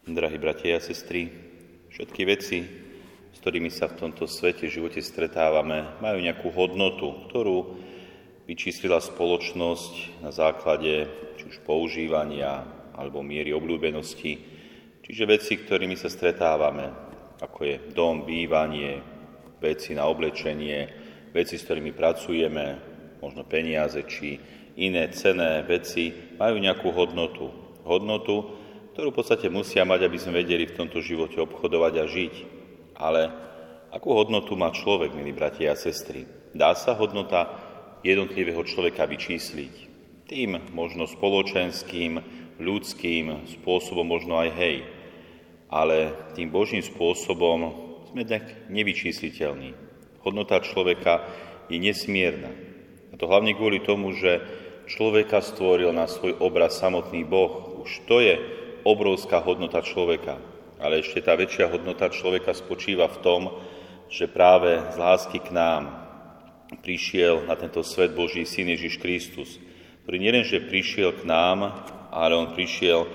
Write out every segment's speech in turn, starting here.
Drahí bratia a sestry, všetky veci, s ktorými sa v tomto svete, v živote stretávame, majú nejakú hodnotu, ktorú vyčíslila spoločnosť na základe či už používania alebo miery obľúbenosti, čiže veci, ktorými sa stretávame, ako je dom, bývanie, veci na oblečenie, veci, s ktorými pracujeme, možno peniaze či iné cené veci, majú nejakú hodnotu. Hodnotu, ktorú v podstate musia mať, aby sme vedeli v tomto živote obchodovať a žiť. Ale akú hodnotu má človek, milí bratia a sestry? Dá sa hodnota jednotlivého človeka vyčísliť. Tým možno spoločenským, ľudským spôsobom, možno aj hej. Ale tým Božím spôsobom sme tak nevyčísliteľní. Hodnota človeka je nesmierna. A to hlavne kvôli tomu, že človeka stvoril na svoj obraz samotný Boh. Už to je obrovská hodnota človeka. Ale ešte tá väčšia hodnota človeka spočíva v tom, že práve z lásky k nám prišiel na tento svet Boží Syn Ježiš Kristus, ktorý nielenže prišiel k nám, ale on prišiel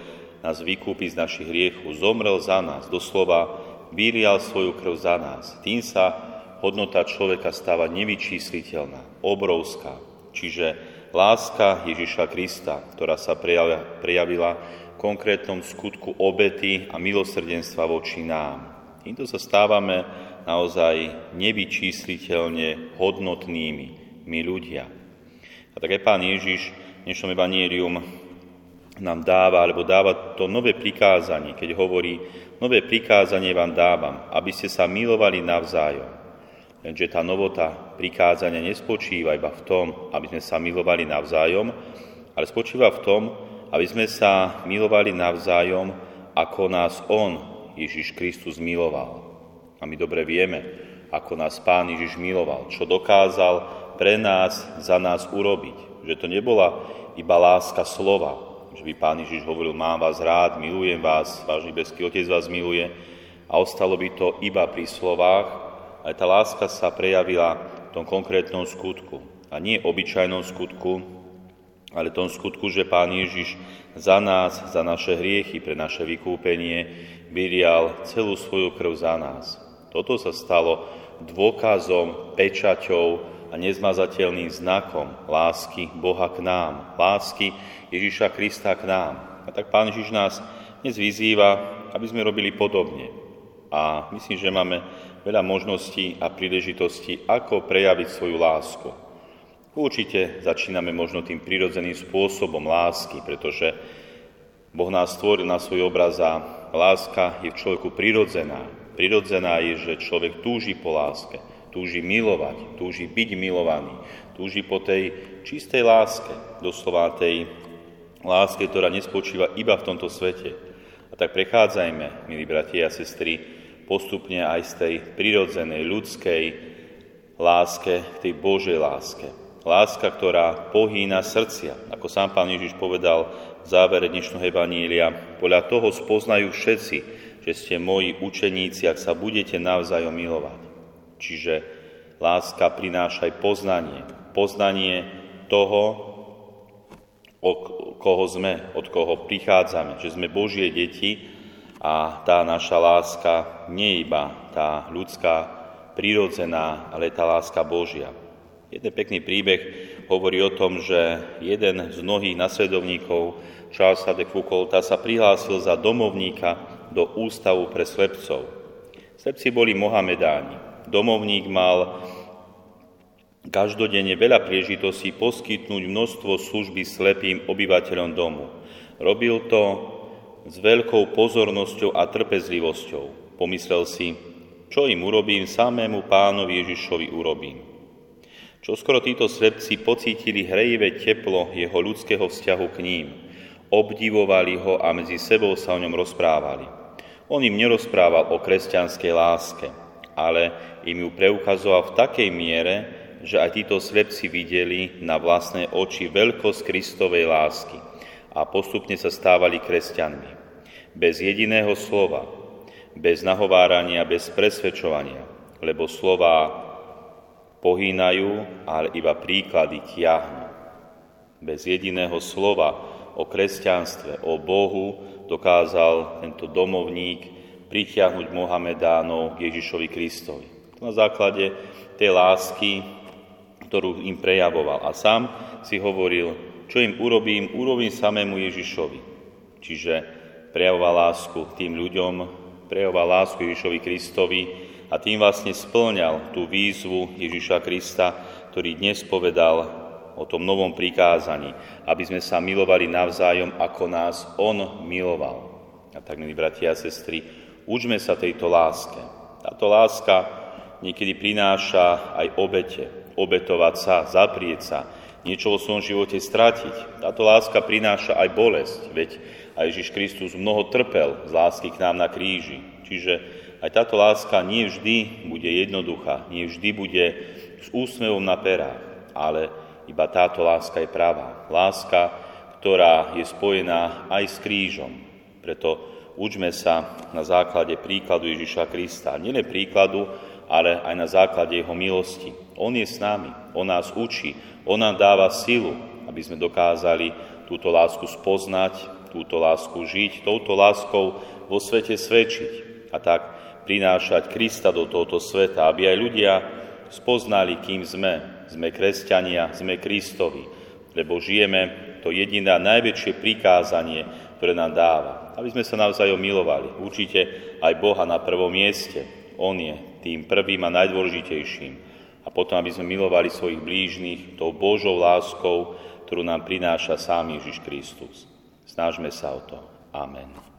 nás vykúpiť z našich hriechov, zomrel za nás, doslova vylial svoju krv za nás. Tým sa hodnota človeka stáva nevyčísliteľná, obrovská. Čiže láska Ježiša Krista, ktorá sa prejavila konkrétnom skutku obety a milosrdenstva voči nám. Týmto sa stávame naozaj nevyčísliteľne hodnotnými my ľudia. A tak aj Pán Ježiš v dnešnom evanílium nám dáva, alebo dáva to nové prikázanie, keď hovorí, nové prikázanie vám dávam, aby ste sa milovali navzájom. Lenže tá novota prikázania nespočíva iba v tom, aby sme sa milovali navzájom, ale spočíva v tom, aby sme sa milovali navzájom, ako nás On, Ježiš Kristus, miloval. A my dobre vieme, ako nás Pán Ježiš miloval, čo dokázal pre nás, za nás urobiť. Že to nebola iba láska slova, že by Pán Ježiš hovoril, mám vás rád, milujem vás, váš nebeský Otec vás miluje, a ostalo by to iba pri slovách, ale tá láska sa prejavila v tom konkrétnom skutku. A nie obyčajnom skutku, ale tom skutku, že Pán Ježiš za nás, za naše hriechy, pre naše vykúpenie, vyrial celú svoju krv za nás. Toto sa stalo dôkazom, pečaťou a nezmazateľným znakom lásky Boha k nám, lásky Ježiša Krista k nám. A tak Pán Ježiš nás dnes vyzýva, aby sme robili podobne. A myslím, že máme veľa možností a príležitostí, ako prejaviť svoju lásku. Určite začíname možno tým prirodzeným spôsobom lásky, pretože Boh nás stvoril na svoj obraz a láska je v človeku prirodzená. Prirodzená je, že človek túži po láske, túži milovať, túži byť milovaný, túži po tej čistej láske, doslova tej láske, ktorá nespočíva iba v tomto svete. A tak prechádzajme, milí bratia a sestry, postupne aj z tej prirodzenej ľudskej láske k tej Božej láske, Láska, ktorá pohýna srdcia. Ako sám pán Ježiš povedal v závere dnešného Evanília, podľa toho spoznajú všetci, že ste moji učeníci, ak sa budete navzájom milovať. Čiže láska prináša aj poznanie. Poznanie toho, od koho sme, od koho prichádzame, že sme Božie deti a tá naša láska nie iba tá ľudská, prirodzená, ale tá láska Božia. Jeden pekný príbeh hovorí o tom, že jeden z mnohých nasledovníkov Charlesa de Foucaulta sa prihlásil za domovníka do ústavu pre slepcov. Slepci boli Mohamedáni. Domovník mal každodenne veľa príležitostí poskytnúť množstvo služby slepým obyvateľom domu. Robil to s veľkou pozornosťou a trpezlivosťou. Pomyslel si, čo im urobím, samému pánovi Ježišovi urobím. Čo skoro títo slepci pocítili hrejivé teplo jeho ľudského vzťahu k ním. Obdivovali ho a medzi sebou sa o ňom rozprávali. On im nerozprával o kresťanskej láske, ale im ju preukazoval v takej miere, že aj títo slepci videli na vlastné oči veľkosť Kristovej lásky a postupne sa stávali kresťanmi. Bez jediného slova, bez nahovárania, bez presvedčovania, lebo slova pohýnajú, ale iba príklady tiahnu. Bez jediného slova o kresťanstve, o Bohu, dokázal tento domovník pritiahnuť Mohamedánov k Ježišovi Kristovi. Na základe tej lásky, ktorú im prejavoval. A sám si hovoril, čo im urobím, urobím samému Ježišovi. Čiže prejavoval lásku tým ľuďom, prejavoval lásku Ježišovi Kristovi a tým vlastne splňal tú výzvu Ježiša Krista, ktorý dnes povedal o tom novom prikázaní, aby sme sa milovali navzájom, ako nás On miloval. A tak, milí bratia a sestry, učme sa tejto láske. Táto láska niekedy prináša aj obete, obetovať sa, zaprieť sa, niečo vo svojom živote stratiť. Táto láska prináša aj bolesť, veď aj Ježiš Kristus mnoho trpel z lásky k nám na kríži. Čiže aj táto láska nie vždy bude jednoduchá, nie vždy bude s úsmevom na perách, ale iba táto láska je pravá. Láska, ktorá je spojená aj s krížom. Preto učme sa na základe príkladu Ježiša Krista. Nielen príkladu, ale aj na základe Jeho milosti. On je s nami, On nás učí, On nám dáva silu, aby sme dokázali túto lásku spoznať, túto lásku žiť, touto láskou vo svete svedčiť a tak prinášať Krista do tohoto sveta, aby aj ľudia spoznali, kým sme. Sme kresťania, sme Kristovi, lebo žijeme to jediné najväčšie prikázanie, ktoré nám dáva. Aby sme sa navzájom milovali. Určite aj Boha na prvom mieste, on je tým prvým a najdôležitejším. A potom, aby sme milovali svojich blížnych tou Božou láskou, ktorú nám prináša sám Ježiš Kristus. Snažme sa o to. Amen.